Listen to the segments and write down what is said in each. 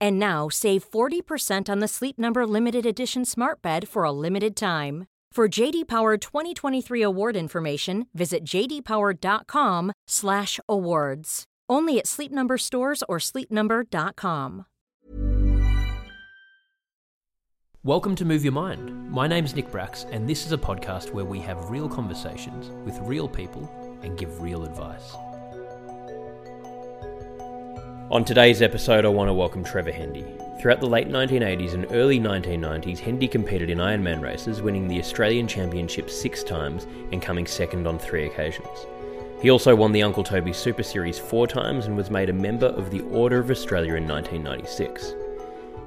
And now save 40% on the Sleep Number limited edition Smart Bed for a limited time. For JD Power 2023 award information, visit jdpower.com/awards. Only at Sleep Number stores or sleepnumber.com. Welcome to Move Your Mind. My name's Nick Brax, and this is a podcast where we have real conversations with real people and give real advice. On today's episode, I want to welcome Trevor Hendy. Throughout the late 1980s and early 1990s, Hendy competed in Ironman races, winning the Australian Championship six times and coming second on three occasions. He also won the Uncle Toby Super Series four times and was made a member of the Order of Australia in 1996.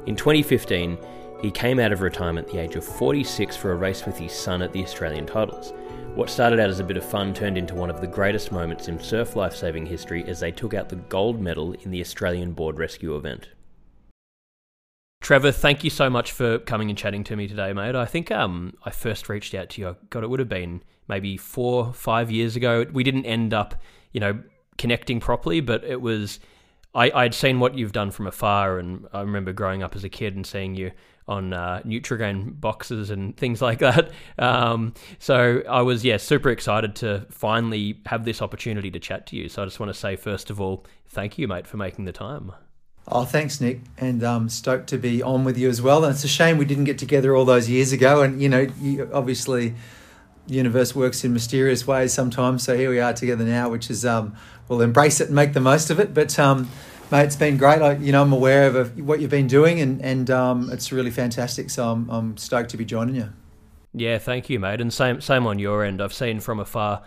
In 2015, he came out of retirement at the age of 46 for a race with his son at the Australian titles. What started out as a bit of fun turned into one of the greatest moments in surf lifesaving history as they took out the gold medal in the Australian board rescue event. Trevor, thank you so much for coming and chatting to me today, mate. I think um, I first reached out to you. God, it would have been maybe four, five years ago. We didn't end up, you know, connecting properly, but it was. I, I'd seen what you've done from afar, and I remember growing up as a kid and seeing you on uh, Nutrigrain boxes and things like that. Um, so I was, yeah, super excited to finally have this opportunity to chat to you. So I just want to say, first of all, thank you, mate, for making the time. Oh, thanks, Nick, and um, stoked to be on with you as well. And it's a shame we didn't get together all those years ago. And you know, you, obviously, the universe works in mysterious ways sometimes. So here we are together now, which is um, we'll embrace it and make the most of it. But um, mate, it's been great. I, you know, I'm aware of what you've been doing, and and um, it's really fantastic. So I'm I'm stoked to be joining you. Yeah, thank you, mate. And same same on your end. I've seen from afar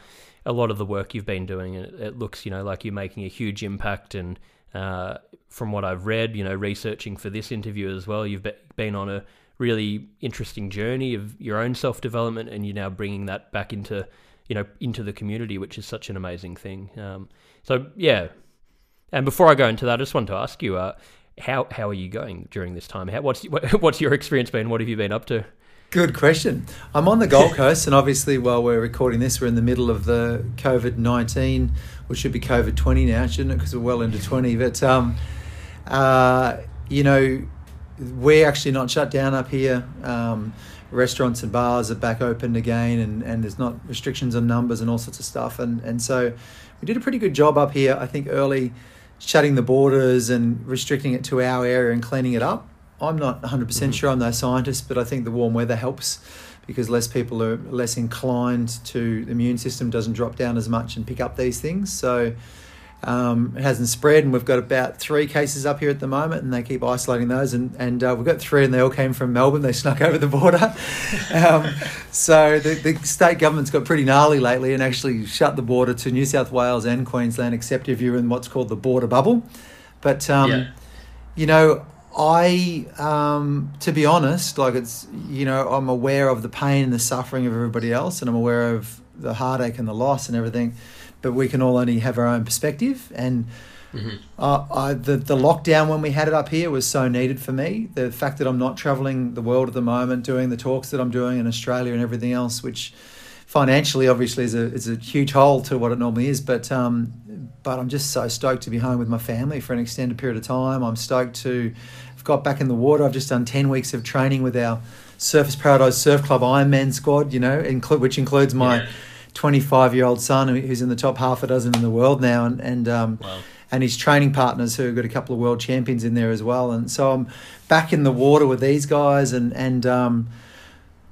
a lot of the work you've been doing, and it, it looks, you know, like you're making a huge impact and uh, from what I've read, you know, researching for this interview as well, you've been on a really interesting journey of your own self development, and you're now bringing that back into, you know, into the community, which is such an amazing thing. Um, so yeah, and before I go into that, I just wanted to ask you, uh, how how are you going during this time? How, what's what's your experience been? What have you been up to? Good question. I'm on the Gold Coast, and obviously, while we're recording this, we're in the middle of the COVID 19, which should be COVID 20 now, shouldn't it? Because we're well into 20. But, um, uh, you know, we're actually not shut down up here. Um, restaurants and bars are back open again, and, and there's not restrictions on numbers and all sorts of stuff. And, and so we did a pretty good job up here, I think, early shutting the borders and restricting it to our area and cleaning it up. I'm not 100% mm hmm sure, I'm no scientist, but I think the warm weather helps because less people are less inclined to, the immune system doesn't drop down as much and pick up these things. So um, it hasn't spread, and we've got about three cases up here at the moment, and they keep isolating those. And, and uh, we've got three, and they all came from Melbourne. They snuck over the border. um, so the, the state government's got pretty gnarly lately and actually shut the border to New South Wales and Queensland, except if you're in what's called the border bubble. But, um, yeah. you know, I, um, to be honest, like it's, you know, I'm aware of the pain and the suffering of everybody else, and I'm aware of the heartache and the loss and everything, but we can all only have our own perspective. And mm-hmm. uh, I, the, the lockdown when we had it up here was so needed for me. The fact that I'm not traveling the world at the moment, doing the talks that I'm doing in Australia and everything else, which financially obviously is a, is a huge hole to what it normally is, but um, but I'm just so stoked to be home with my family for an extended period of time. I'm stoked to have got back in the water. I've just done 10 weeks of training with our Surfers Paradise Surf Club Ironman squad, you know, inclu- which includes my 25 year old son who's in the top half a dozen in the world now. And, and um, wow. and his training partners who have got a couple of world champions in there as well. And so I'm back in the water with these guys, and and um,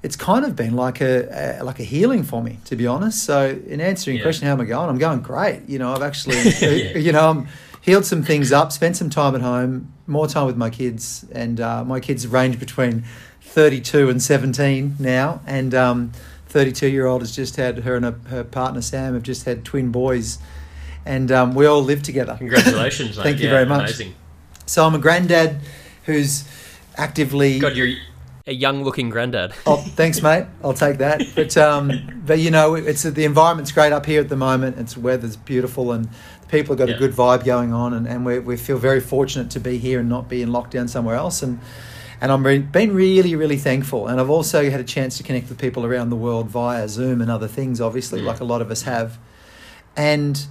it's kind of been like a, a, like a healing for me, to be honest. So in answering your question, how am I going? I'm going great. You know, I've actually, yeah. you know, I'm healed some things up, spent some time at home, more time with my kids, and uh, my kids range between 32 and 17 now, and um, 32 year old has just had her and her, her partner Sam have just had twin boys, and um, we all live together. Congratulations! Thank you very much. Amazing. So I'm a granddad who's actively. God, you're a young looking granddad. oh, thanks, mate. I'll take that. But um, but you know, it's the environment's great up here at the moment. It's weather's beautiful and people have got yeah. a good vibe going on, and, and we we feel very fortunate to be here and not be in lockdown somewhere else. And and I'm re- been really really thankful. And I've also had a chance to connect with people around the world via Zoom and other things, obviously, like a lot of us have. And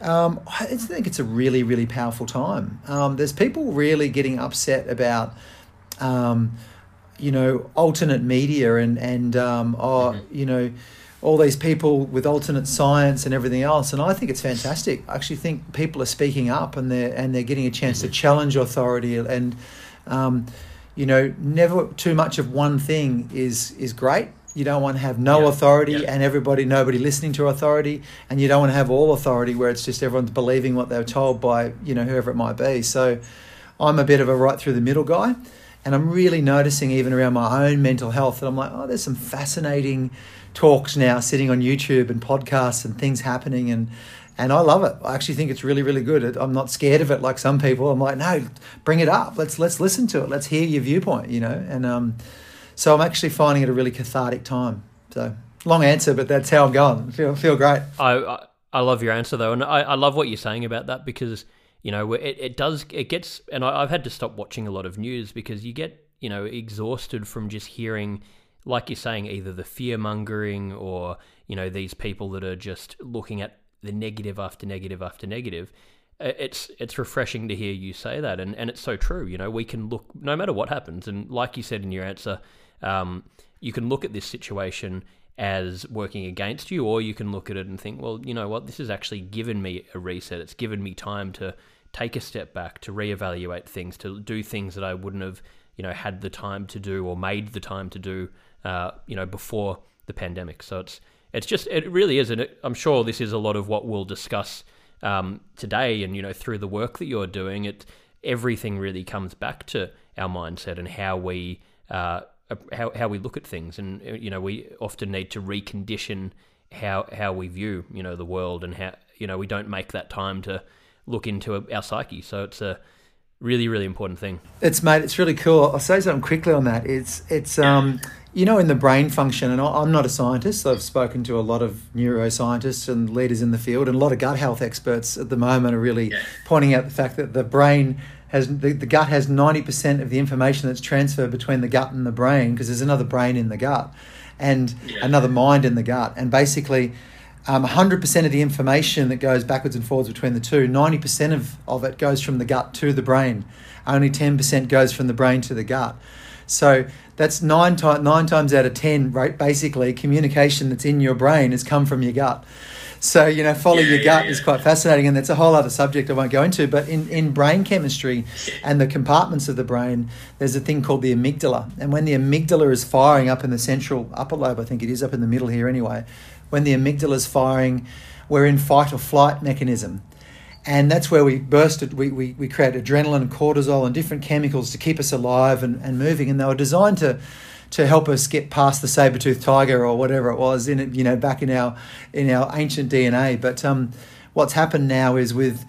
um, I think it's a really really powerful time. Um, there's people really getting upset about. Um, you know alternate media and and um, oh, mm-hmm. you know all these people with alternate science and everything else and I think it's fantastic I actually think people are speaking up and they're and they're getting a chance mm-hmm. to challenge authority and um, you know never too much of one thing is is great you don't want to have no yeah. authority yeah. and everybody nobody listening to authority and you don't want to have all authority where it's just everyone's believing what they're told by you know whoever it might be so I'm a bit of a right through the middle guy and I'm really noticing, even around my own mental health, that I'm like, oh, there's some fascinating talks now sitting on YouTube and podcasts and things happening. And, and I love it. I actually think it's really, really good. I'm not scared of it like some people. I'm like, no, bring it up. Let's let's listen to it. Let's hear your viewpoint. You know, and um, so I'm actually finding it a really cathartic time. So long answer, but that's how I'm going. I feel feel great. I I love your answer though, and I, I love what you're saying about that because you know, it, it does, it gets, and I, I've had to stop watching a lot of news because you get, you know, exhausted from just hearing, like you're saying, either the fear mongering or, you know, these people that are just looking at the negative after negative after negative. It's it's refreshing to hear you say that, and, and it's so true. You know, we can look no matter what happens, and like you said in your answer, um, you can look at this situation as working against you, or you can look at it and think, well, you know what, this has actually given me a reset. It's given me time to take a step back, to reevaluate things, to do things that I wouldn't have, you know, had the time to do or made the time to do, uh, you know, before the pandemic. So it's it's just it really is, and I'm sure this is a lot of what we'll discuss um, today, and you know, through the work that you're doing, it everything really comes back to our mindset and how we. Uh, how, how we look at things and you know we often need to recondition how how we view you know the world and how you know we don't make that time to look into our psyche. So it's a really really important thing. It's mate, it's really cool. I'll say something quickly on that. It's it's um you know in the brain function, and I'm not a scientist. I've spoken to a lot of neuroscientists and leaders in the field, and a lot of gut health experts at the moment are really pointing out the fact that the brain has the, the gut has 90% of the information that's transferred between the gut and the brain because there's another brain in the gut and yeah. another mind in the gut and basically um, 100% of the information that goes backwards and forwards between the two, 90% of, of it goes from the gut to the brain. Only 10% goes from the brain to the gut. So that's nine, nine times out of 10, right? Basically, communication that's in your brain has come from your gut. So, you know, follow yeah, your gut yeah, is quite fascinating, and that's a whole other subject I won't go into. But in, in brain chemistry and the compartments of the brain, there's a thing called the amygdala. And when the amygdala is firing up in the central upper lobe, I think it is up in the middle here anyway, when the amygdala is firing, we're in fight or flight mechanism. And that's where we burst it, we, we, we create adrenaline and cortisol and different chemicals to keep us alive and, and moving. And they were designed to, to help us get past the saber-toothed tiger or whatever it was in it, you know, back in our in our ancient DNA. But um, what's happened now is with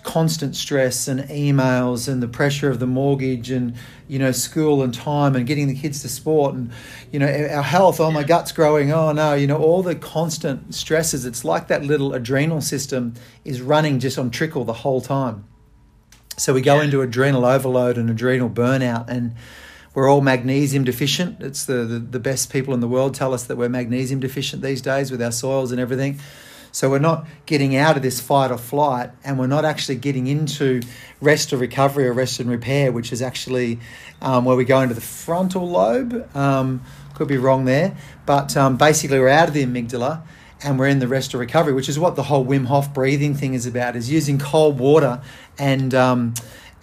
constant stress and emails and the pressure of the mortgage and you know school and time and getting the kids to sport and you know our health oh my gut's growing oh no you know all the constant stresses it's like that little adrenal system is running just on trickle the whole time. So we go into adrenal overload and adrenal burnout and we're all magnesium deficient. It's the, the, the best people in the world tell us that we're magnesium deficient these days with our soils and everything so we're not getting out of this fight or flight, and we're not actually getting into rest or recovery or rest and repair, which is actually um, where we go into the frontal lobe. Um, could be wrong there, but um, basically we're out of the amygdala and we're in the rest or recovery, which is what the whole Wim Hof breathing thing is about, is using cold water and um,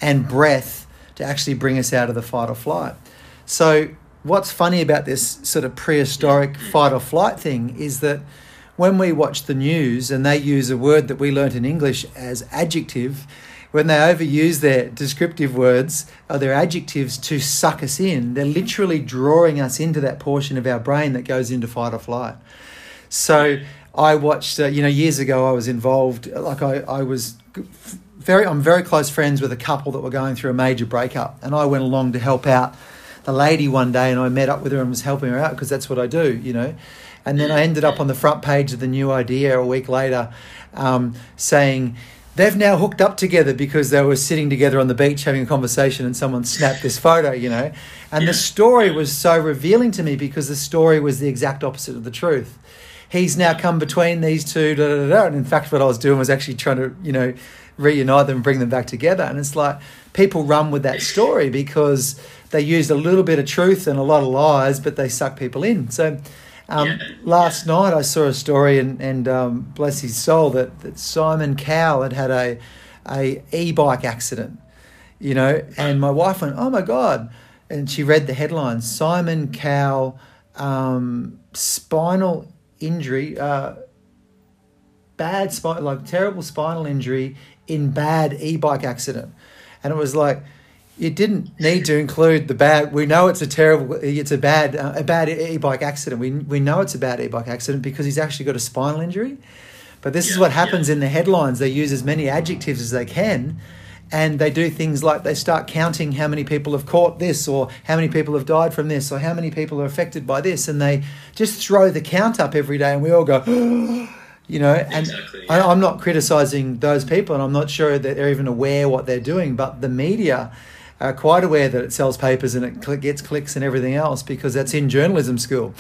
and breath to actually bring us out of the fight or flight. So what's funny about this sort of prehistoric fight or flight thing is that when we watch the news and they use a word that we learnt in English as adjective, when they overuse their descriptive words or their adjectives to suck us in, they're literally drawing us into that portion of our brain that goes into fight or flight. So I watched, uh, you know, years ago I was involved, like I, I was very, I'm very close friends with a couple that were going through a major breakup, and I went along to help out the lady one day, and I met up with her and was helping her out because that's what I do, you know. And then I ended up on the front page of the New Idea a week later, um, saying they've now hooked up together because they were sitting together on the beach having a conversation, and someone snapped this photo, you know. And the story was so revealing to me because the story was the exact opposite of the truth he's now come between these two. Da, da, da, And in fact, what I was doing was actually trying to, you know, reunite them bring them back together. And it's like people run with that story because they used a little bit of truth and a lot of lies, but they suck people in. So um, yeah. last night I saw a story, and, and um, bless his soul, that, that Simon Cowell had had a, a e-bike accident, you know, and my wife went, oh my God. And she read the headline, Simon Cowell, um, spinal injury, uh, bad spine, like terrible spinal injury in bad e-bike accident, and it was like it didn't need to include the bad. We know it's a terrible, it's a bad, uh, a bad e-bike accident. We we know it's a bad e-bike accident because he's actually got a spinal injury. But this yeah, is what happens yeah. in the headlines. They use as many adjectives as they can, and they do things like they start counting how many people have caught this, or how many people have died from this, or how many people are affected by this, and they just throw the count up every day, and we all go. you know and exactly, yeah. I, am not criticizing those people and i'm not sure that they're even aware what they're doing but the media are quite aware that it sells papers and it gets clicks and everything else because that's in journalism school.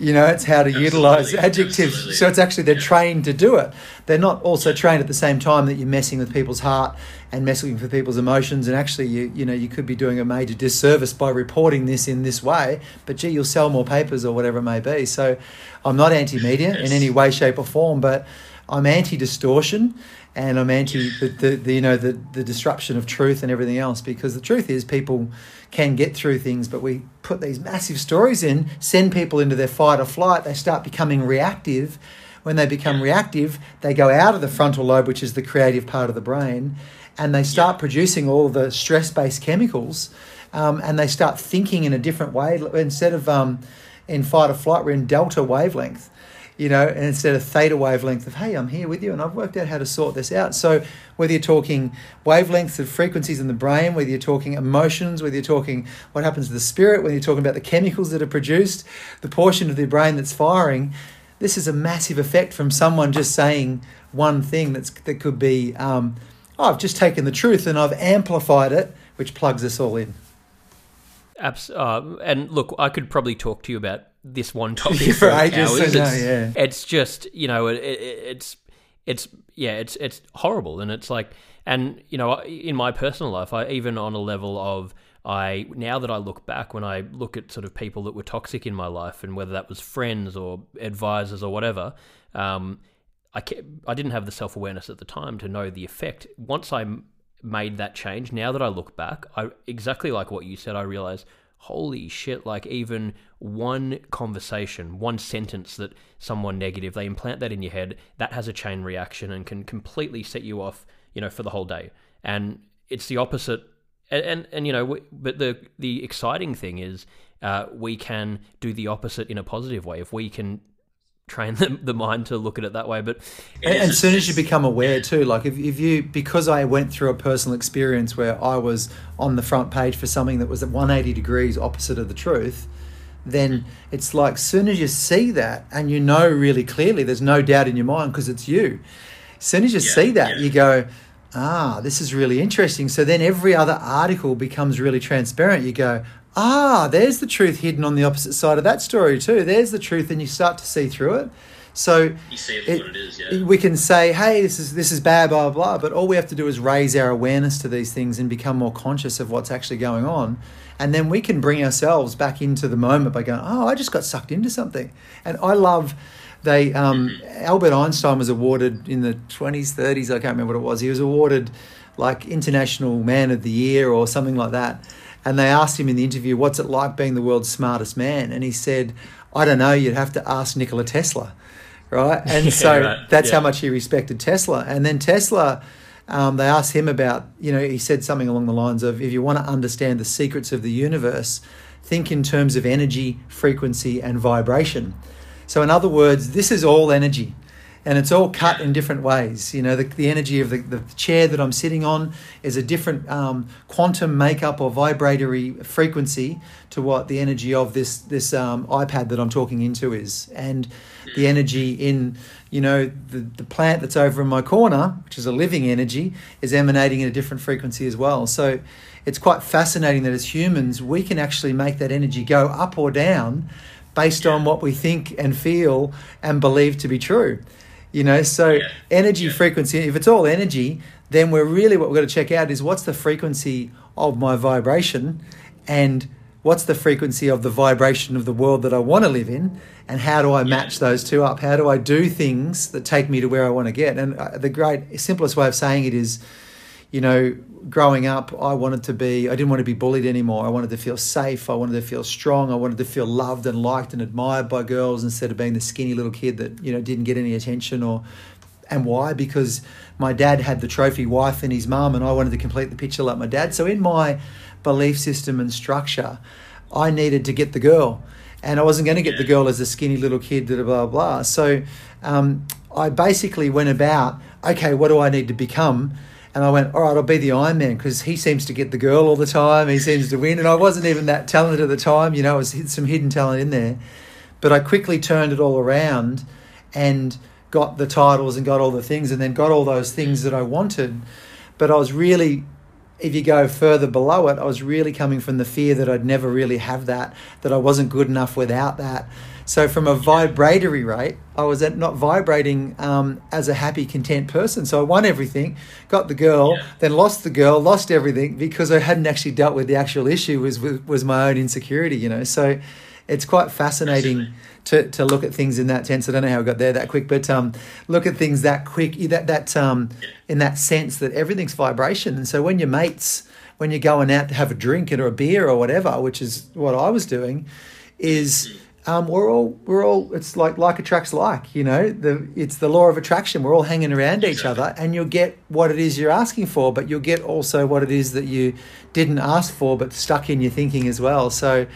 You know it's how to absolutely, utilize adjectives. Absolutely. so it's actually they're yeah. trained to do it. They're not also trained at the same time that you're messing with people's heart and messing with people's emotions. And actually you you know you could be doing a major disservice by reporting this in this way but gee you'll sell more papers or whatever it may be. So i'm not anti-media yes. in any way shape or form but i'm anti-distortion and i'm anti the, the, the, you know the, the disruption of truth and everything else because the truth is people can get through things but we put these massive stories in send people into their fight or flight they start becoming reactive. When they become reactive they go out of the frontal lobe which is the creative part of the brain and they start producing all the stress based chemicals um, and they start thinking in a different way. Instead of um, in fight or flight, we're in delta wavelength, you know, and instead of theta wavelength of, hey, I'm here with you and I've worked out how to sort this out. So whether you're talking wavelengths of frequencies in the brain, whether you're talking emotions, whether you're talking what happens to the spirit, whether you're talking about the chemicals that are produced, the portion of the brain that's firing, this is a massive effect from someone just saying one thing that's that could be um, oh, I've just taken the truth and I've amplified it, which plugs us all in. Uh, and look, I could probably talk to you about this one topic for ages. Hours. It's, yeah. it's just you know it, it, it's it's yeah it's it's horrible and it's like and you know in my personal life I even on a level of I now that I look back when I look at sort of people that were toxic in my life and whether that was friends or advisors or whatever um, I, I didn't have the self awareness at the time to know the effect. Once I made that change, now that I look back, I exactly like what you said, I realized, holy shit, like even one conversation, one sentence that someone negative, they implant that in your head, that has a chain reaction and can completely set you off, you know, for the whole day. And it's the opposite. And, and, and you know, but the, the exciting thing is uh, we can do the opposite in a positive way. If we can train the, the mind to look at it that way. But and, as soon as you become aware too, like if, if you because I went through a personal experience where I was on the front page for something that was at 180 degrees opposite of the truth, then it's like soon as you see that and you know really clearly, there's no doubt in your mind because it's you. As soon as you yeah, see that, yeah. you go, ah, this is really interesting. So then every other article becomes really transparent. You go, ah, there's the truth hidden on the opposite side of that story too. There's the truth, and you start to see through it. So it, it is, yeah. we can say, hey, this is this is bad, blah, blah blah. But all we have to do is raise our awareness to these things and become more conscious of what's actually going on. And then we can bring ourselves back into the moment by going, oh, I just got sucked into something. And I love they um, Albert Einstein was awarded in the twenties, thirties. I can't remember what it was. He was awarded like International Man of the Year or something like that. And they asked him in the interview, "What's it like being the world's smartest man?" And he said, "I don't know. You'd have to ask Nikola Tesla." Right, and Yeah, so right. that's Yeah. how much he respected Tesla. And then Tesla, um, they asked him about, you know, he said something along the lines of, if you want to understand the secrets of the universe, think in terms of energy, frequency, and vibration. So, in other words, this is all energy. And it's all cut in different ways. You know, the, the energy of the, the chair that I'm sitting on is a different um, quantum makeup or vibratory frequency to what the energy of this this um, iPad that I'm talking into is. And the energy in, you know, the, the plant that's over in my corner, which is a living energy, is emanating in a different frequency as well. So it's quite fascinating that as humans, we can actually make that energy go up or down based on what we think and feel and believe to be true. You know, so energy frequency, if it's all energy, then we're really what we've got to check out is what's the frequency of my vibration and what's the frequency of the vibration of the world that I want to live in and how do I match those two up? How do I do things that take me to where I want to get? And uh, the great simplest way of saying it is, you know, growing up, I wanted to be, I didn't want to be bullied anymore. I wanted to feel safe. I wanted to feel strong. I wanted to feel loved and liked and admired by girls instead of being the skinny little kid that, you know, didn't get any attention or, and why? Because my dad had the trophy wife and his mum, and I wanted to complete the picture like my dad. So in my belief system and structure, I needed to get the girl. And I wasn't going to get the girl as a skinny little kid, blah, blah, blah. So um, I basically went about, okay, what do I need to become? And I went, all right, I'll be the Iron Man because he seems to get the girl all the time. He seems to win. And I wasn't even that talented at the time. You know, it was some hidden talent in there. But I quickly turned it all around and got the titles and got all the things and then got all those things that I wanted. But I was really, if you go further below it, I was really coming from the fear that I'd never really have that, that I wasn't good enough without that. So from a vibratory rate, I was at not vibrating um, as a happy, content person. So I won everything, got the girl, then lost the girl, lost everything because I hadn't actually dealt with the actual issue was was my own insecurity. You know, so it's quite fascinating to, to look at things in that sense. I don't know how I got there that quick, but um, look at things that quick, that that um, in that sense that everything's vibration. And so when your mates, when you're going out to have a drink or a beer or whatever, which is what I was doing, is um, we're all we're all it's like like attracts like you know? The it's the law of attraction. We're all hanging around each other and you'll get what it is you're asking for but you'll get also what it is that you didn't ask for but stuck in your thinking as well. So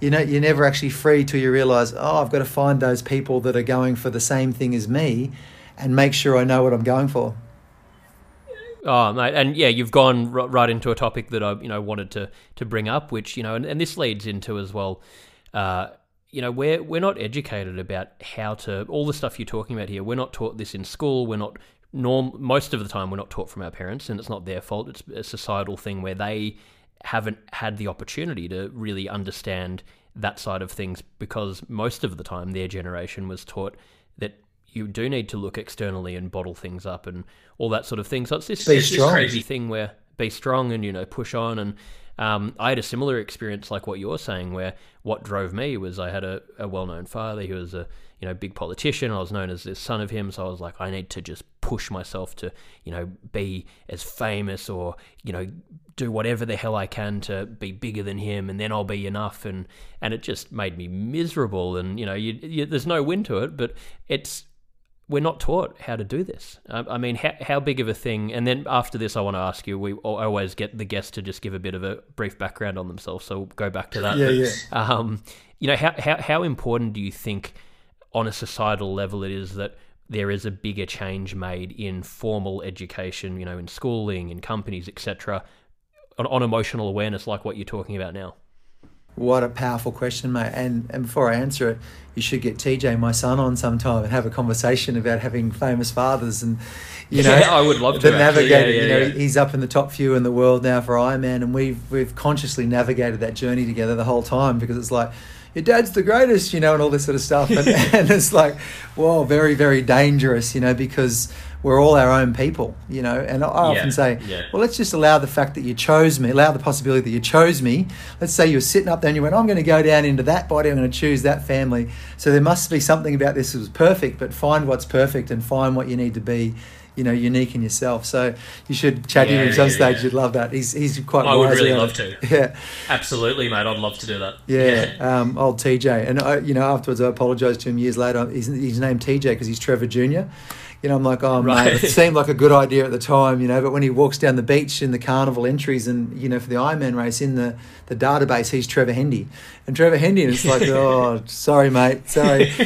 you know you're never actually free till you realize oh I've got to find those people that are going for the same thing as me and make sure I know what I'm going for. Oh, mate, and yeah, you've gone r- right into a topic that I, you know, wanted to to bring up, which you know, and, and this leads into as well. Uh, you know, we're we're not educated about how to all the stuff you're talking about here. We're not taught this in school. We're not norm most of the time. We're not taught from our parents, and it's not their fault. It's a societal thing where they haven't had the opportunity to really understand that side of things because most of the time their generation was taught that you do need to look externally and bottle things up and all that sort of thing. So it's this, it's this crazy thing where be strong and you know push on. And um, I had a similar experience like what you're saying, where what drove me was I had a, a well-known father. He was a you know big politician. I was known as the son of him, so I was like, I need to just push myself to you know be as famous or you know do whatever the hell I can to be bigger than him, and then I'll be enough. And and it just made me miserable. And you know, you, you, there's no win to it, but it's we're not taught how to do this. Um, I mean, how, how big of a thing? And then after this, I want to ask you. We always get the guests to just give a bit of a brief background on themselves, so we'll go back to that. Yeah, But, yeah. Um, you know, how, how how important do you think, on a societal level, it is that there is a bigger change made in formal education? You know, in schooling, in companies, etc. On, on emotional awareness, like what you're talking about now. What a powerful question, mate. And and before I answer it, you should get TJ, my son, on sometime and have a conversation about having famous fathers and you know Yeah, I would love the to, actually. Yeah, yeah, you know, yeah. he's up in the top few in the world now for Ironman, and we've we've consciously navigated that journey together the whole time because it's like your dad's the greatest, you know, and all this sort of stuff, and, and it's like, well, very very dangerous, you know, because we're all our own people, you know. And I often Yeah, say, yeah. well, let's just allow the fact that you chose me, allow the possibility that you chose me. Let's say you were sitting up there and you went, I'm going to go down into that body, I'm going to choose that family. So there must be something about this that was perfect, but find what's perfect and find what you need to be. You know, unique in yourself. So you should chat to Yeah, him some yeah, stage. yeah. You'd love that. He's he's quite. I would really love it. to. Yeah. Absolutely, mate. I'd love to do that. Yeah, um, old TJ, and I, you know, afterwards I apologised to him years later. He's, he's named TJ because he's Trevor Junior. You know, I'm like, oh Right. mate, it seemed like a good idea at the time, you know. But when he walks down the beach in the carnival entries, and you know, for the Ironman race in the the database, he's Trevor Hendy, and Trevor Hendy, and it's like, oh, sorry, mate, sorry.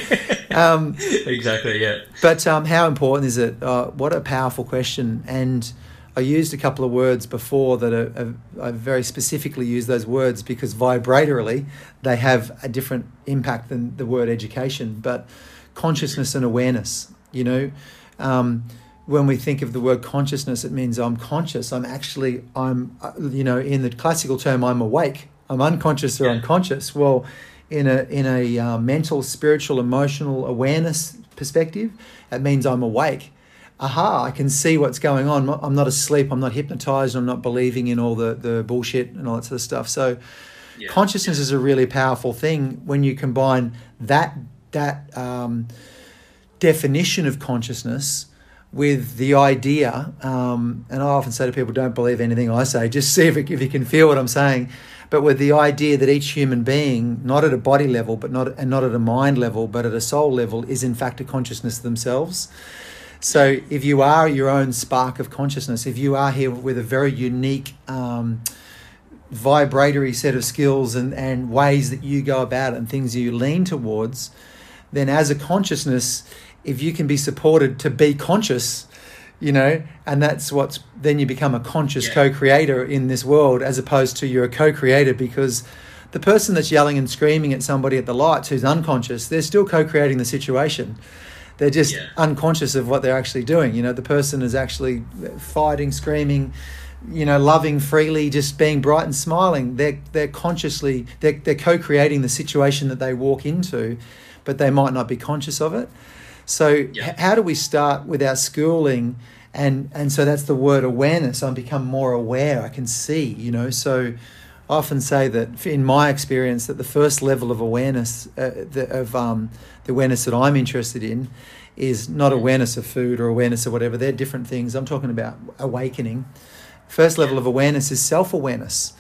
Um, exactly. Yeah. but um, how important is it? Uh, what a powerful question. And I used a couple of words before that are, are, I very specifically use those words because vibratorily they have a different impact than the word education. But consciousness and awareness, you know, um, when we think of the word consciousness, it means I'm conscious. I'm actually, I'm, uh, you know, in the classical term, I'm awake. I'm unconscious or Yeah. unconscious. Well, in a in a uh, mental, spiritual, emotional awareness perspective, it means I'm awake. Aha! I can see what's going on. I'm not asleep. I'm not hypnotized. I'm not believing in all the the bullshit and all that sort of stuff. So, Yeah. consciousness is a really powerful thing when you combine that that um, definition of consciousness with the idea, um, and I often say to people, don't believe anything I say, just see if, it, if you can feel what I'm saying. But with the idea that each human being, not at a body level, but not and not at a mind level, but at a soul level, is in fact a consciousness themselves. So if you are your own spark of consciousness, if you are here with a very unique um, vibratory set of skills and, and ways that you go about it and things you lean towards, then as a consciousness, if you can be supported to be conscious, you know, and that's what's then you become a conscious Yeah. co-creator in this world as opposed to you're a co-creator because the person that's yelling and screaming at somebody at the lights who's unconscious, they're still co-creating the situation. They're just Yeah. unconscious of what they're actually doing. You know, the person is actually fighting, screaming, you know, loving freely, just being bright and smiling. They're they're consciously they're they're co-creating the situation that they walk into, but they might not be conscious of it. So Yeah. h- how do we start with our schooling? And and so that's the word awareness. I'm become more aware. I can see. You know, so. I often say that in my experience that the first level of awareness uh, the, of um, the awareness that I'm interested in is not awareness of food or awareness of whatever they're different things I'm talking about awakening first level of awareness is self-awareness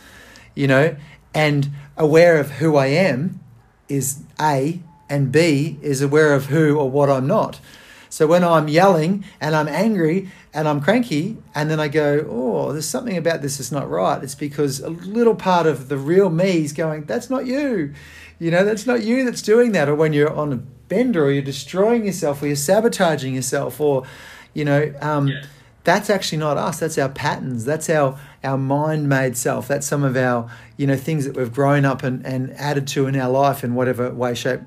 you know and aware of who I am is A and B is aware of who or what I'm not so when I'm yelling and I'm angry and I'm cranky, and then I go, oh, there's something about this that's not right. It's because a little part of the real me is going, that's not you. You know, that's not you that's doing that. Or when you're on a bender or you're destroying yourself or you're sabotaging yourself or, you know, um, Yeah. that's actually not us. That's our patterns. That's our, our mind made self. That's some of our, you know, things that we've grown up and, and added to in our life in whatever way, shape,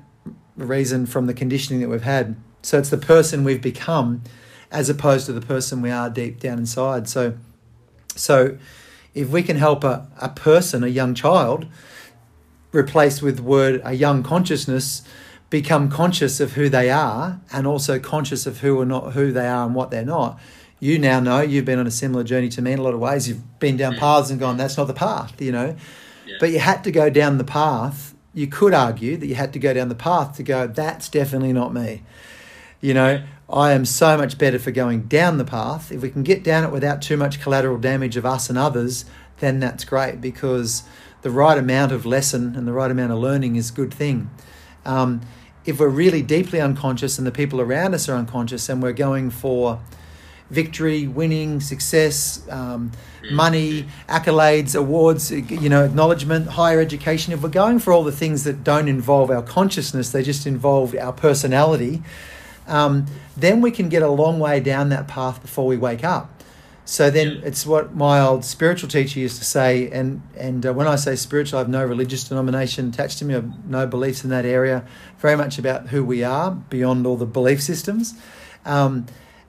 reason from the conditioning that we've had. So it's the person we've become as opposed to the person we are deep down inside. So, so if we can help a, a person, a young child, replaced with word a young consciousness, become conscious of who they are and also conscious of who or not who they are and what they're not. You now know you've been on a similar journey to me in a lot of ways. You've been down mm. paths and gone, that's not the path, you know. Yeah. But you had to go down the path. You could argue that you had to go down the path to go, that's definitely not me. You know, I am so much better for going down the path. If we can get down it without too much collateral damage of us and others, then that's great because the right amount of lesson and the right amount of learning is a good thing. Um, if we're really deeply unconscious and the people around us are unconscious and we're going for victory, winning, success, um, money, accolades, awards, you know, acknowledgement, higher education, if we're going for all the things that don't involve our consciousness, they just involve our personality, um, then we can get a long way down that path before we wake up. So then it's what my old spiritual teacher used to say, and and uh, when I say spiritual, I have no religious denomination attached to me. I have no beliefs in that area. Very much about who we are beyond all the belief systems, um,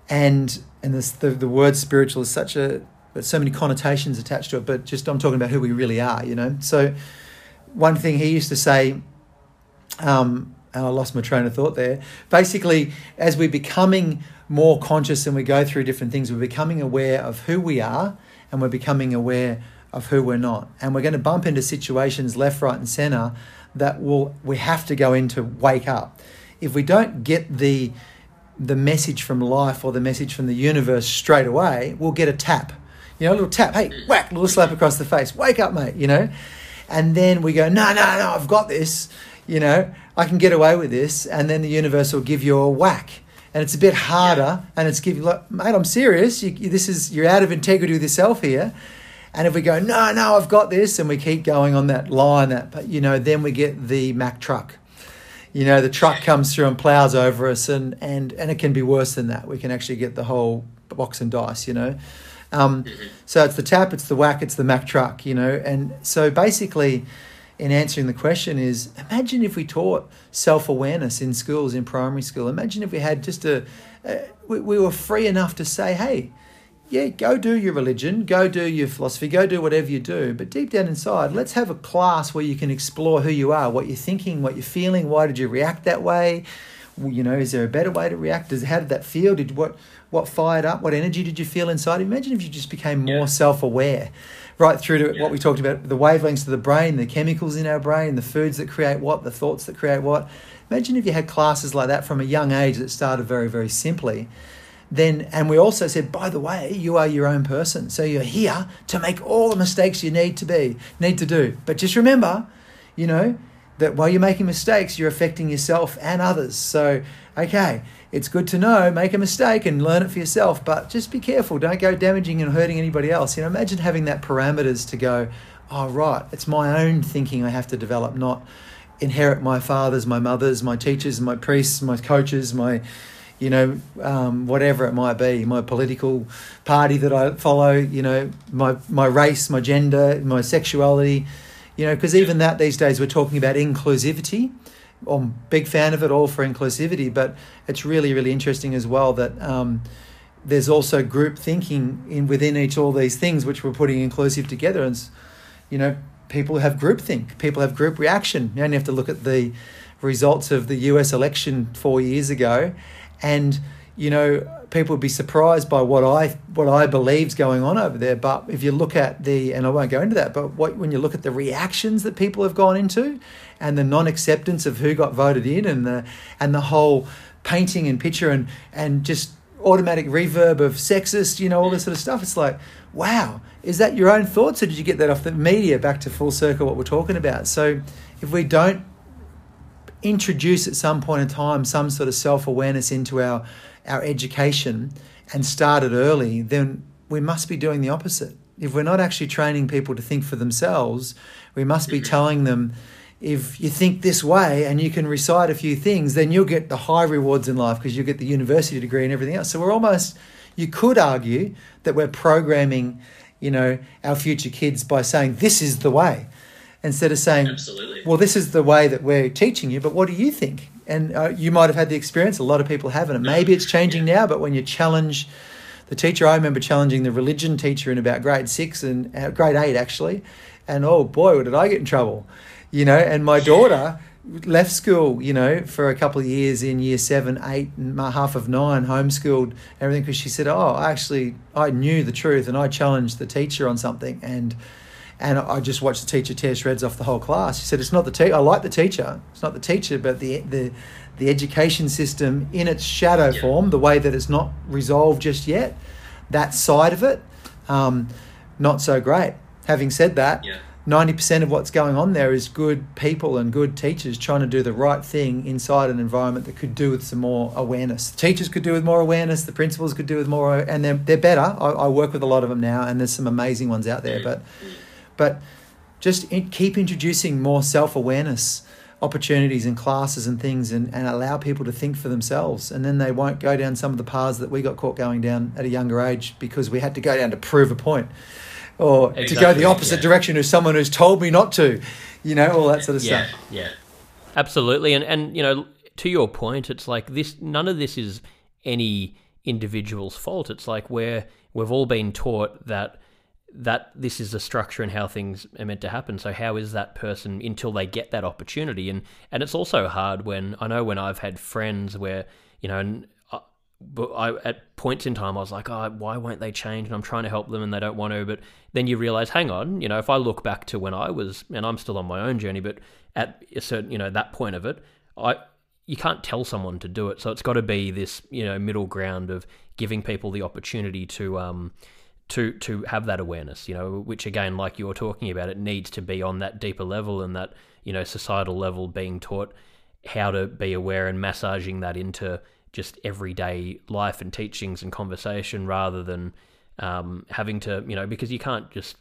and and this, the the word spiritual is such a but so many connotations attached to it. But just I'm talking about who we really are, you know. So one thing he used to say, um, and I lost my train of thought there. Basically, as we're becoming more conscious and we go through different things, we're becoming aware of who we are and we're becoming aware of who we're not. And we're going to bump into situations left, right, and center that will we have to go into wake up. If we don't get the the message from life or the message from the universe straight away, we'll get a tap. You know, a little tap, hey, whack, little slap across the face, wake up, mate, you know? And then we go, no, no, no, I've got this, you know, I can get away with this. And then the universe will give you a whack. And it's a bit harder, and it's giving, you like, mate, I'm serious. You, this is you're out of integrity with yourself here. And if we go, no, no, I've got this, and we keep going on that line, that but you know, then we get the Mack truck you know the truck comes through and plows over us and and and it can be worse than that. We can actually get the whole box and dice you know? Um, mm-hmm. so it's the tap it's the whack it's the mack truck you know? And so basically in answering the question is imagine if we taught self-awareness in schools in primary school. Imagine if we had just a, a we, we were free enough to say hey yeah, go do your religion, go do your philosophy, go do whatever you do. But deep down inside, let's have a class where you can explore who you are, what you're thinking, what you're feeling. Why did you react that way? You know, is there a better way to react? Does how did that feel? Did what what fired up? What energy did you feel inside? Imagine if you just became more yeah. self-aware, right through to yeah. what we talked about, the wavelengths of the brain, the chemicals in our brain, the foods that create what, the thoughts that create what. Imagine if you had classes like that from a young age that started very, very simply then and we also said by the way you are your own person so you're here to make all the mistakes you need to be need to do. But just remember you know that while you're making mistakes you're affecting yourself and others. So okay it's good to know make a mistake and learn it for yourself but just be careful. Don't go damaging and hurting anybody else. You know imagine having that parameters to go oh right it's my own thinking i have to develop not inherit my father's my mother's my teachers my priests my coaches my you know, um, whatever it might be, my political party that I follow, you know, my, my race, my gender, my sexuality, you know, because even that these days we're talking about inclusivity. I'm big fan of it, all for inclusivity, but it's really, really interesting as well that um, there's also group thinking in within each all these things which we're putting inclusive together. And, you know, people have group think, people have group reaction. You only have to look at the results of the US election four years ago and you know people would be surprised by what I what I believe's going on over there. But if you look at the and I won't go into that, but what, when you look at the reactions that people have gone into, and the non acceptance of who got voted in, and the and the whole painting and picture and and just automatic reverb of sexist, you know, all this sort of stuff. It's like, wow, is that your own thoughts, or did you get that off the media? Back to full circle, what we're talking about. So if we don't introduce at some point in time some sort of self awareness into our, our education and start it early, then we must be doing the opposite. If we're not actually training people to think for themselves, we must be mm-hmm. telling them if you think this way and you can recite a few things, then you'll get the high rewards in life because you'll get the university degree and everything else. So we're almost, you could argue that we're programming, you know, our future kids by saying this is the way instead of saying, Absolutely. well, this is the way that we're teaching you, but what do you think? And uh, you might have had the experience, a lot of people haven't. And maybe it's changing yeah. now, but when you challenge the teacher, I remember challenging the religion teacher in about grade six and uh, grade eight, actually. And oh boy, did I get in trouble, you know. And my daughter left school, you know, for a couple of years in year seven, eight, and half of nine, homeschooled, everything, because she said, oh, actually, I knew the truth and I challenged the teacher on something. And and I just watched the teacher tear shreds off the whole class. She said, "It's not the teacher. I like the teacher. It's not the teacher, but the the the education system in its shadow yeah. form, the way that it's not resolved just yet. That side of it, um, not so great. Having said that." Ninety percent of what's going on there is good people and good teachers trying to do the right thing inside an environment that could do with some more awareness. The teachers could do with more awareness. The principals could do with more, and they're they're better. I, I work with a lot of them now, and there's some amazing ones out there. Mm. But but just in, keep introducing more self awareness opportunities and classes and things and, and allow people to think for themselves. And then they won't go down some of the paths that we got caught going down at a younger age because we had to go down to prove a point or exactly, to go the opposite yeah. direction of someone who's told me not to, you know, all that sort of yeah, stuff. Yeah. Absolutely. And, and, you know, to your point, it's like this, none of this is any individual's fault. It's like where we've all been taught that that this is the structure and how things are meant to happen. So how is that person until they get that opportunity? And and it's also hard when I know when I've had friends where you know, and I, I at points in time I was like, oh, why won't they change? And I'm trying to help them and they don't want to. But then you realize, hang on, you know, if I look back to when I was, and I'm still on my own journey, but at a certain, you know, that point of it, I you can't tell someone to do it. So it's got to be this, you know, middle ground of giving people the opportunity to um to to have that awareness, you know, which again, like you were talking about, it needs to be on that deeper level and that you know societal level, being taught how to be aware and massaging that into just everyday life and teachings and conversation, rather than um, having to, you know, because you can't just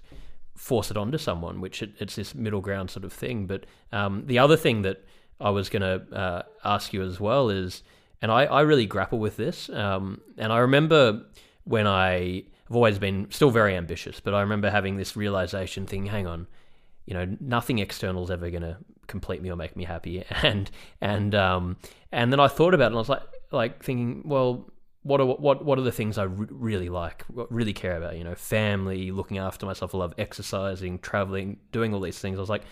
force it onto someone, which it, it's this middle ground sort of thing. But um, the other thing that I was going to uh, ask you as well is, and I, I really grapple with this, um, and I remember when I I've always been still very ambitious, but I remember having this realization thing, hang on, you know, nothing external is ever going to complete me or make me happy. And, and, um, and then I thought about it and I was like, like thinking, well, what are, what, what are the things I really like, really care about? You know, family, looking after myself. I love exercising, traveling, doing all these things. I was like,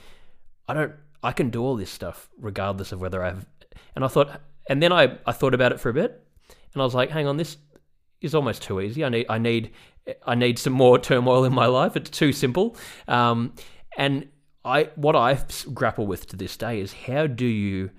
I don't, I can do all this stuff regardless of whether I've, and I thought, and then I, I thought about it for a bit and I was like, hang on, this, is almost too easy. I need I need I need some more turmoil in my life. It's too simple. Um, and I what I grapple with to this day is how do you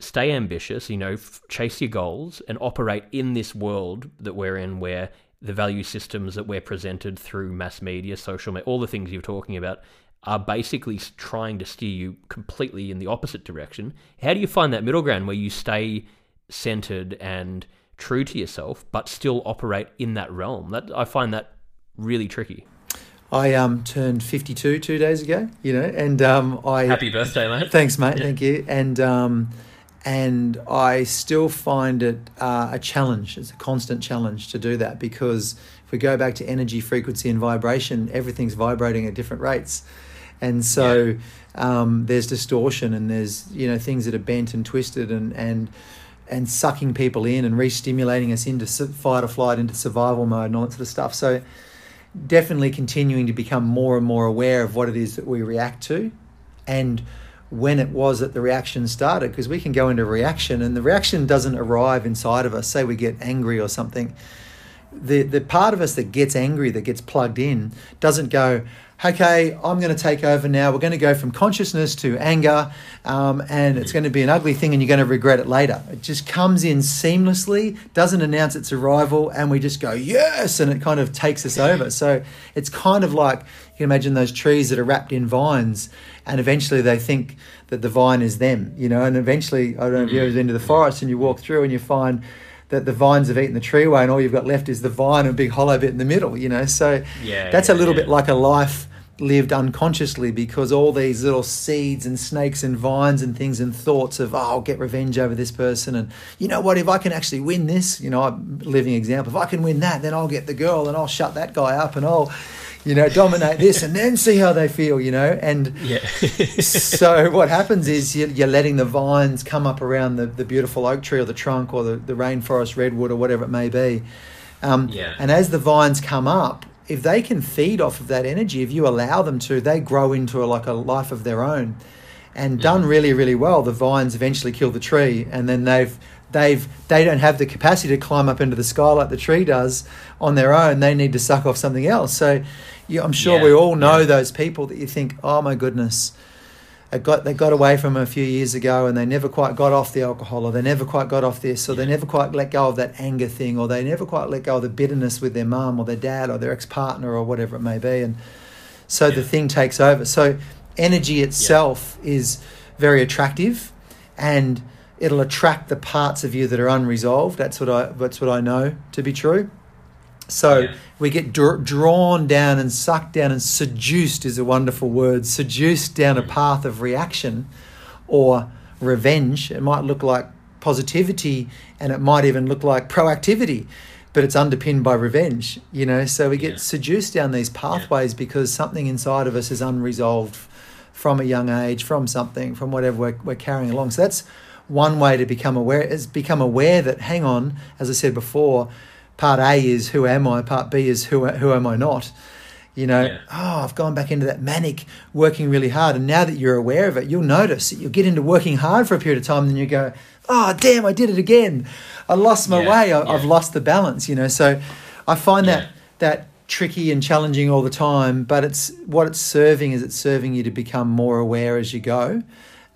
stay ambitious, you know, f- chase your goals and operate in this world that we're in where the value systems that we're presented through mass media, social media, all the things you're talking about are basically trying to steer you completely in the opposite direction. How do you find that middle ground where you stay centered and true to yourself, but still operate in that realm. That I find that really tricky. I um turned fifty two two days ago, you know, and um I happy birthday, mate. Thanks, mate. Yeah. Thank you. And um and I still find it uh, a challenge. It's a constant challenge to do that because if we go back to energy, frequency, and vibration, everything's vibrating at different rates, and so yeah. um, there's distortion and there's you know things that are bent and twisted and and and sucking people in and re-stimulating us into fight or flight, into survival mode, and all that sort of stuff. So, definitely continuing to become more and more aware of what it is that we react to, and when it was that the reaction started, because we can go into reaction and the reaction doesn't arrive inside of us. Say we get angry or something, the the part of us that gets angry, that gets plugged in, doesn't go okay, I'm going to take over now. We're going to go from consciousness to anger, um, and it's going to be an ugly thing, and you're going to regret it later. It just comes in seamlessly, doesn't announce its arrival, and we just go, yes, and it kind of takes us over. So it's kind of like you can imagine those trees that are wrapped in vines, and eventually they think that the vine is them, you know, and eventually, I don't know if you've ever been to the forest and you walk through and you find that the vines have eaten the tree away and all you've got left is the vine and a big hollow bit in the middle, you know. So yeah, that's yeah, a little yeah. bit like a life lived unconsciously because all these little seeds and snakes and vines and things and thoughts of, oh, I'll get revenge over this person. And you know what, if I can actually win this, you know, I'm living example, if I can win that, then I'll get the girl and I'll shut that guy up and I'll, you know, dominate this and then see how they feel, you know. And yeah. so what happens is you're letting the vines come up around the, the beautiful oak tree or the trunk or the, the rainforest redwood or whatever it may be. Um, yeah. And as the vines come up, if they can feed off of that energy, if you allow them to, they grow into a, like a life of their own. And done really, really well, the vines eventually kill the tree, and then they've they've they don't have the capacity to climb up into the sky like the tree does on their own. They need to suck off something else. So, you, I'm sure yeah, we all know yeah. those people that you think, oh my goodness, they got they got away from a few years ago and they never quite got off the alcohol or they never quite got off this or yeah. they never quite let go of that anger thing or they never quite let go of the bitterness with their mum or their dad or their ex-partner or whatever it may be. And so the thing takes over. So energy itself is very attractive and it'll attract the parts of you that are unresolved. That's what I that's what I know to be true so yeah. we get dr- drawn down and sucked down and seduced is a wonderful word, seduced down a mm. path of reaction or revenge. It might look like positivity and it might even look like proactivity, but it's underpinned by revenge, you know. So we get yeah. seduced down these pathways yeah. because something inside of us is unresolved from a young age, from something, from whatever we're, we're carrying along. So that's one way to become aware is become aware that hang on, as I said before, part A is who am I, part B is who who am I not. You know, Yeah. oh, I've gone back into that manic working really hard. And now that you're aware of it, you'll notice that you'll get into working hard for a period of time, and then you go, oh, damn, I did it again. I lost my Yeah, way. I, yeah. I've lost the balance, you know. So I find that that tricky and challenging all the time, but it's what it's serving is it's serving you to become more aware as you go.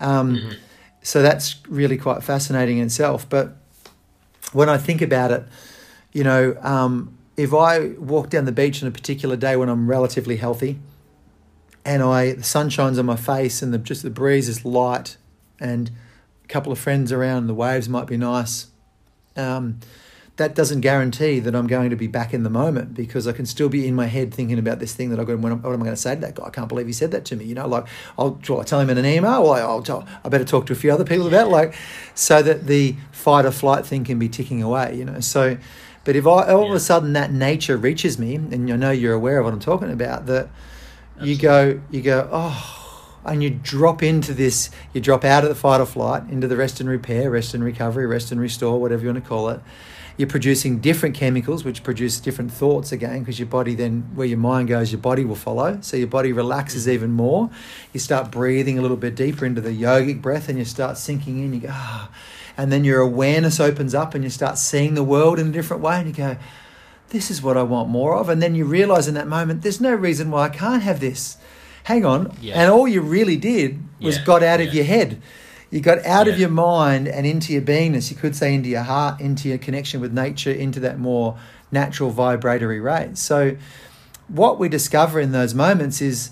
Um, Mm-hmm. So that's really quite fascinating in itself. But when I think about it, you know, um, if I walk down the beach on a particular day when I'm relatively healthy, and I the sun shines on my face and the just the breeze is light, and a couple of friends around, the waves might be nice. Um, that doesn't guarantee that I'm going to be back in the moment because I can still be in my head thinking about this thing that I've got. What am I going to say to that guy? I can't believe he said that to me. You know, like I'll, shall I tell him in an email? Or I'll tell, I better talk to a few other people about it, like so that the fight or flight thing can be ticking away. You know, so but if I all of a sudden that nature reaches me, and I know you're aware of what I'm talking about, that you go you go oh and you drop into this you drop out of the fight or flight into the rest and repair rest and recovery rest and restore whatever you want to call it. You're producing different chemicals which produce different thoughts again because your body then where your mind goes your body will follow. So your body relaxes even more. You start breathing a little bit deeper into the yogic breath and you start sinking in. You go ah and then your awareness opens up and you start seeing the world in a different way and you go this is what I want more of. And then you realize in that moment, there's no reason why I can't have this. Hang on. Yeah. And all you really did was Yeah, got out of yeah. your head. You got out of your mind and into your beingness. You could say into your heart, into your connection with nature, into that more natural vibratory rate. So, what we discover in those moments is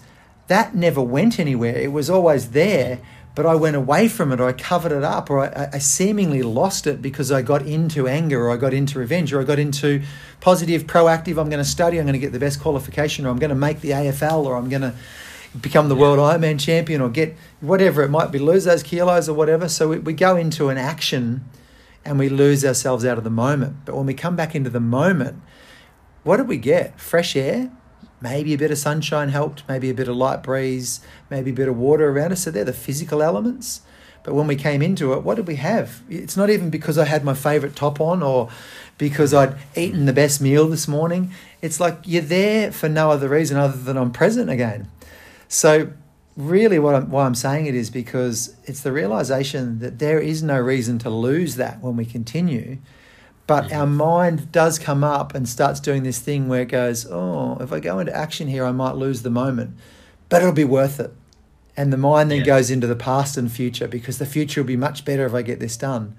that never went anywhere. It was always there, but I went away from it, or I covered it up, or I, I seemingly lost it because I got into anger, or I got into revenge, or I got into positive, proactive. I'm going to study. I'm going to get the best qualification, or I'm going to make the AFL, or I'm going to become the world Ironman champion, or get whatever it might be, lose those kilos or whatever. So we, we go into an action, and we lose ourselves out of the moment. But when we come back into the moment, what did we get? Fresh air, maybe a bit of sunshine helped, maybe a bit of light breeze, maybe a bit of water around us. So they're the physical elements. But when we came into it, what did we have? It's not even because I had my favorite top on or because I'd eaten the best meal this morning. It's like you're there for no other reason other than I'm present again. So, really, what I'm, why I'm saying it is because it's the realization that there is no reason to lose that when we continue. But our mind does come up and starts doing this thing where it goes, oh, if I go into action here, I might lose the moment, but it'll be worth it. And the mind then Yeah. goes into the past and future because the future will be much better if I get this done.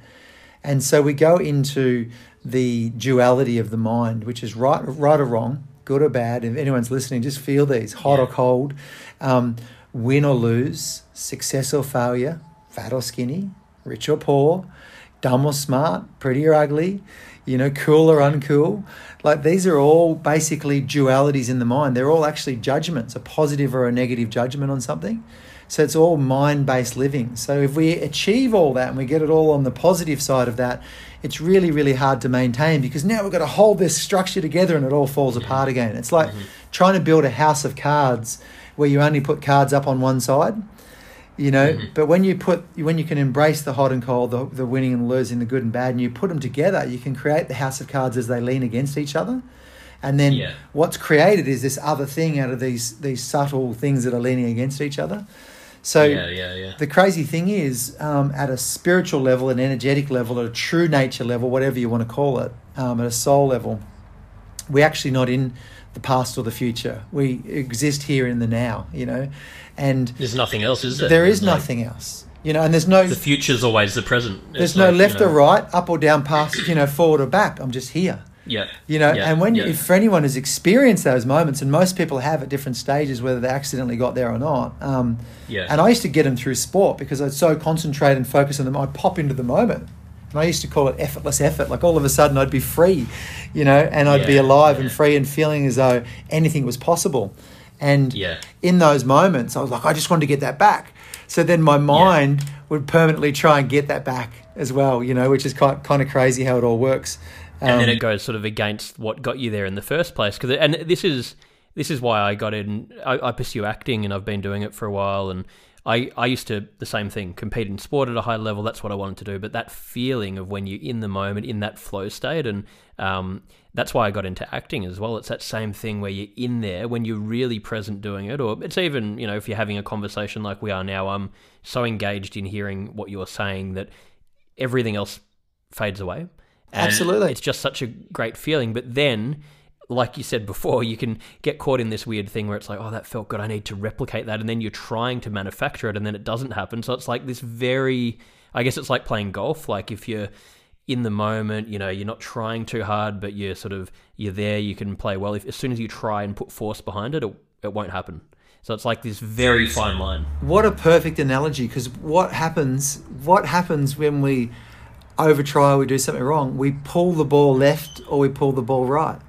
And so we go into the duality of the mind, which is right, right or wrong, good or bad. If anyone's listening, just feel these hot or cold, um, win or lose, success or failure, fat or skinny, rich or poor, dumb or smart, pretty or ugly, you know, cool or uncool. Like these are all basically dualities in the mind. They're all actually judgments, a positive or a negative judgment on something. So it's all mind based living. So if we achieve all that and we get it all on the positive side of that, it's really, really hard to maintain because now we've got to hold this structure together and it all falls apart again. It's like mm-hmm. trying to build a house of cards where you only put cards up on one side you know but when you put when you can embrace the hot and cold the, the winning and losing the good and bad and you put them together you can create the house of cards as they lean against each other and then Yeah. what's created is this other thing out of these these subtle things that are leaning against each other so yeah, yeah, yeah. the crazy thing is, um, at a spiritual level, an energetic level, at a true nature level, whatever you want to call it, um, at a soul level, we're actually not in the past or the future. We exist here in the now, you know, and There's nothing else, is there? there is There's nothing else, you know, and there's no the future's always the present. It's there's no like, you left know, or right, up or down, past, you know, forward or back. I'm just here. Yeah. You know, yeah, and when yeah. if for anyone who's experienced those moments, and most people have at different stages, whether they accidentally got there or not. Um, Yeah. And I used to get them through sport because I'd so concentrate and focus on them. I'd pop into the moment, and I used to call it effortless effort. Like all of a sudden, I'd be free, you know, and I'd be Yeah, alive and free and feeling as though anything was possible. And Yeah. in those moments, I was like, I just wanted to get that back. So then my mind would permanently try and get that back as well, you know, which is kind kind of crazy how it all works. and then Um, it goes sort of against what got you there in the first place. Because and this is this is why I got in. I, I pursue acting, and I've been doing it for a while, and I, I used to the same thing, compete in sport at a high level. That's what I wanted to do. But that feeling of when you're in the moment, in that flow state, and um, that's why I got into acting as well. It's that same thing where you're in there when you're really present doing it, or it's even you know if you're having a conversation like we are now. I'm so engaged in hearing what you're saying that everything else fades away. And Absolutely, it's just such a great feeling. But then like you said before, you can get caught in this weird thing where it's like, oh, that felt good. I need to replicate that. And then you're trying to manufacture it and then it doesn't happen. So it's like this very, I guess it's like playing golf. Like if you're in the moment, you know, you're not trying too hard, but you're sort of, you're there, you can play well. If As soon as you try and put force behind it, it, it won't happen. So it's like this very fine line. What a perfect analogy. Because what happens, what happens when we over try, we do something wrong? We pull the ball left or we pull the ball right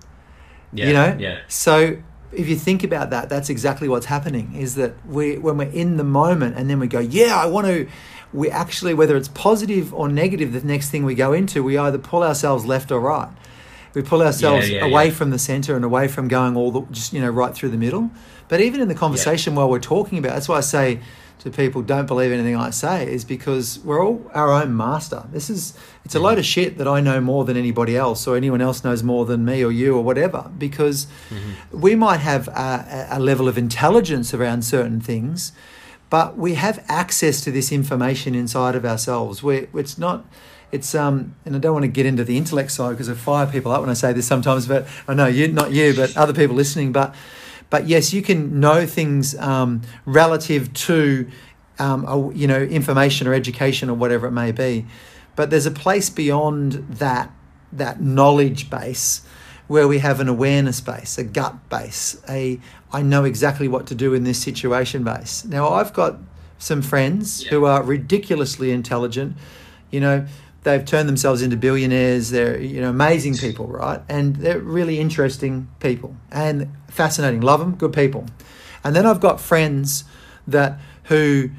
yeah, you know? Yeah. So if you think about that, that's exactly what's happening is that we when we're in the moment and then we go, yeah, I want to we actually whether it's positive or negative, the next thing we go into, we either pull ourselves left or right. We pull ourselves yeah, yeah, away yeah. from the center and away from going all the just you know right through the middle. But even in the conversation while we're talking about, that's why I say to people, don't believe anything I say, is because we're all our own master. This is it's a load of shit that I know more than anybody else, or anyone else knows more than me or you or whatever. Because mm-hmm. we might have a, a level of intelligence around certain things, but we have access to this information inside of ourselves. We it's not it's um and I don't want to get into the intellect side because I fire people up when I say this sometimes, but I know you not you, but other people listening, but but yes, you can know things um, relative to um, a, you know information or education or whatever it may be. But there's a place beyond that that knowledge base where we have an awareness base, a gut base, a I know exactly what to do in this situation base. Now I've got some friends yeah. who are ridiculously intelligent, you know, they've turned themselves into billionaires. They're you know amazing people, right? And they're really interesting people and fascinating. Love them, good people. And then I've got friends that who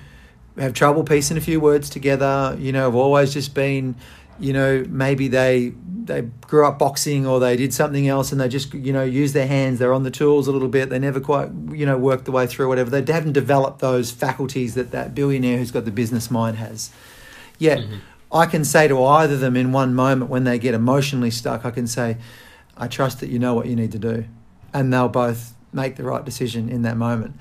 have trouble piecing a few words together. You know, have always just been, you know, maybe they they grew up boxing or they did something else and they just you know use their hands. They're on the tools a little bit. They never quite you know worked the way through whatever. They haven't developed those faculties that that billionaire who's got the business mind has. Yet. Mm-hmm I can say to either of them in one moment when they get emotionally stuck, I can say, I trust that you know what you need to do. And they'll both make the right decision in that moment.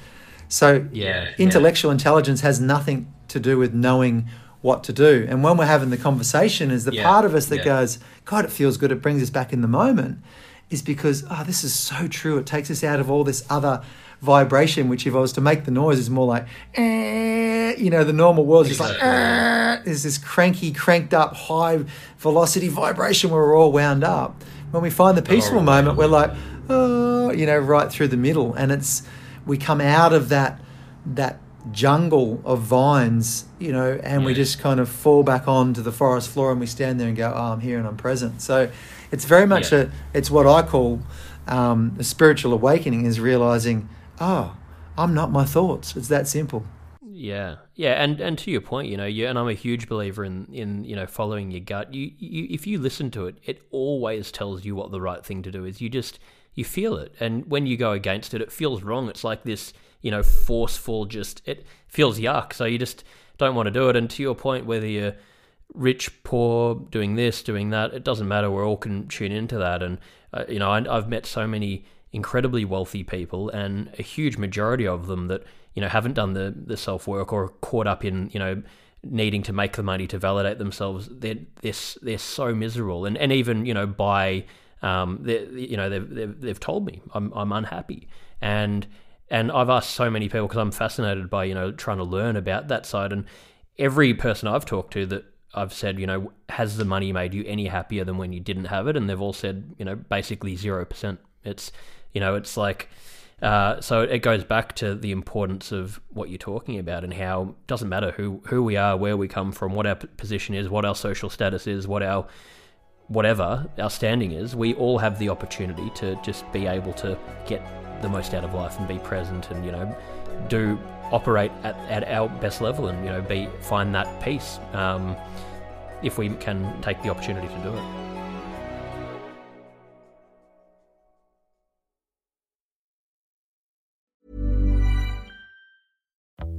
So, yeah, intellectual yeah. intelligence has nothing to do with knowing what to do. And when we're having the conversation, is the yeah, part of us that goes, God, it feels good, it brings us back in the moment, is because, oh, this is so true. It takes us out of all this other vibration, which if I was to make the noise is more like, eh, you know, the normal world is just like, eh, there's this cranky, cranked up, high velocity vibration where we're all wound up. When we find the peaceful oh, moment, we're like, oh, you know, right through the middle. And it's, we come out of that, that jungle of vines, you know, and yeah. we just kind of fall back onto the forest floor and we stand there and go, oh, I'm here and I'm present. So it's very much yeah. a, it's what I call um, a spiritual awakening is realizing, oh, I'm not my thoughts. It's that simple. Yeah, yeah, and and to your point, you know, you and I'm a huge believer in in you know following your gut. You, you if you listen to it, it always tells you what the right thing to do is. You just you feel it, and when you go against it, it feels wrong. It's like this, you know, forceful. Just it feels yuck. So you just don't want to do it. And to your point, whether you're rich, poor, doing this, doing that, it doesn't matter. We all can tune into that. And uh, you know, I, I've met so many incredibly wealthy people, and a huge majority of them that you know haven't done the the self work or caught up in you know needing to make the money to validate themselves. They're they're, they're so miserable, and and even you know by um, you know they've, they've they've told me I'm I'm unhappy, and and I've asked so many people because I'm fascinated by you know trying to learn about that side, and every person I've talked to that I've said, you know, has the money made you any happier than when you didn't have it? And they've all said, you know, basically zero percent. It's you know, it's like, uh, so it goes back to the importance of what you're talking about and how it doesn't matter who, who we are, where we come from, what our position is, what our social status is, what our whatever our standing is, we all have the opportunity to just be able to get the most out of life and be present and, you know, do operate at, at our best level and, you know, be find that peace um, if we can take the opportunity to do it.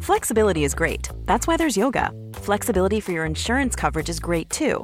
Flexibility is great. That's why there's yoga. Flexibility for your insurance coverage is great too.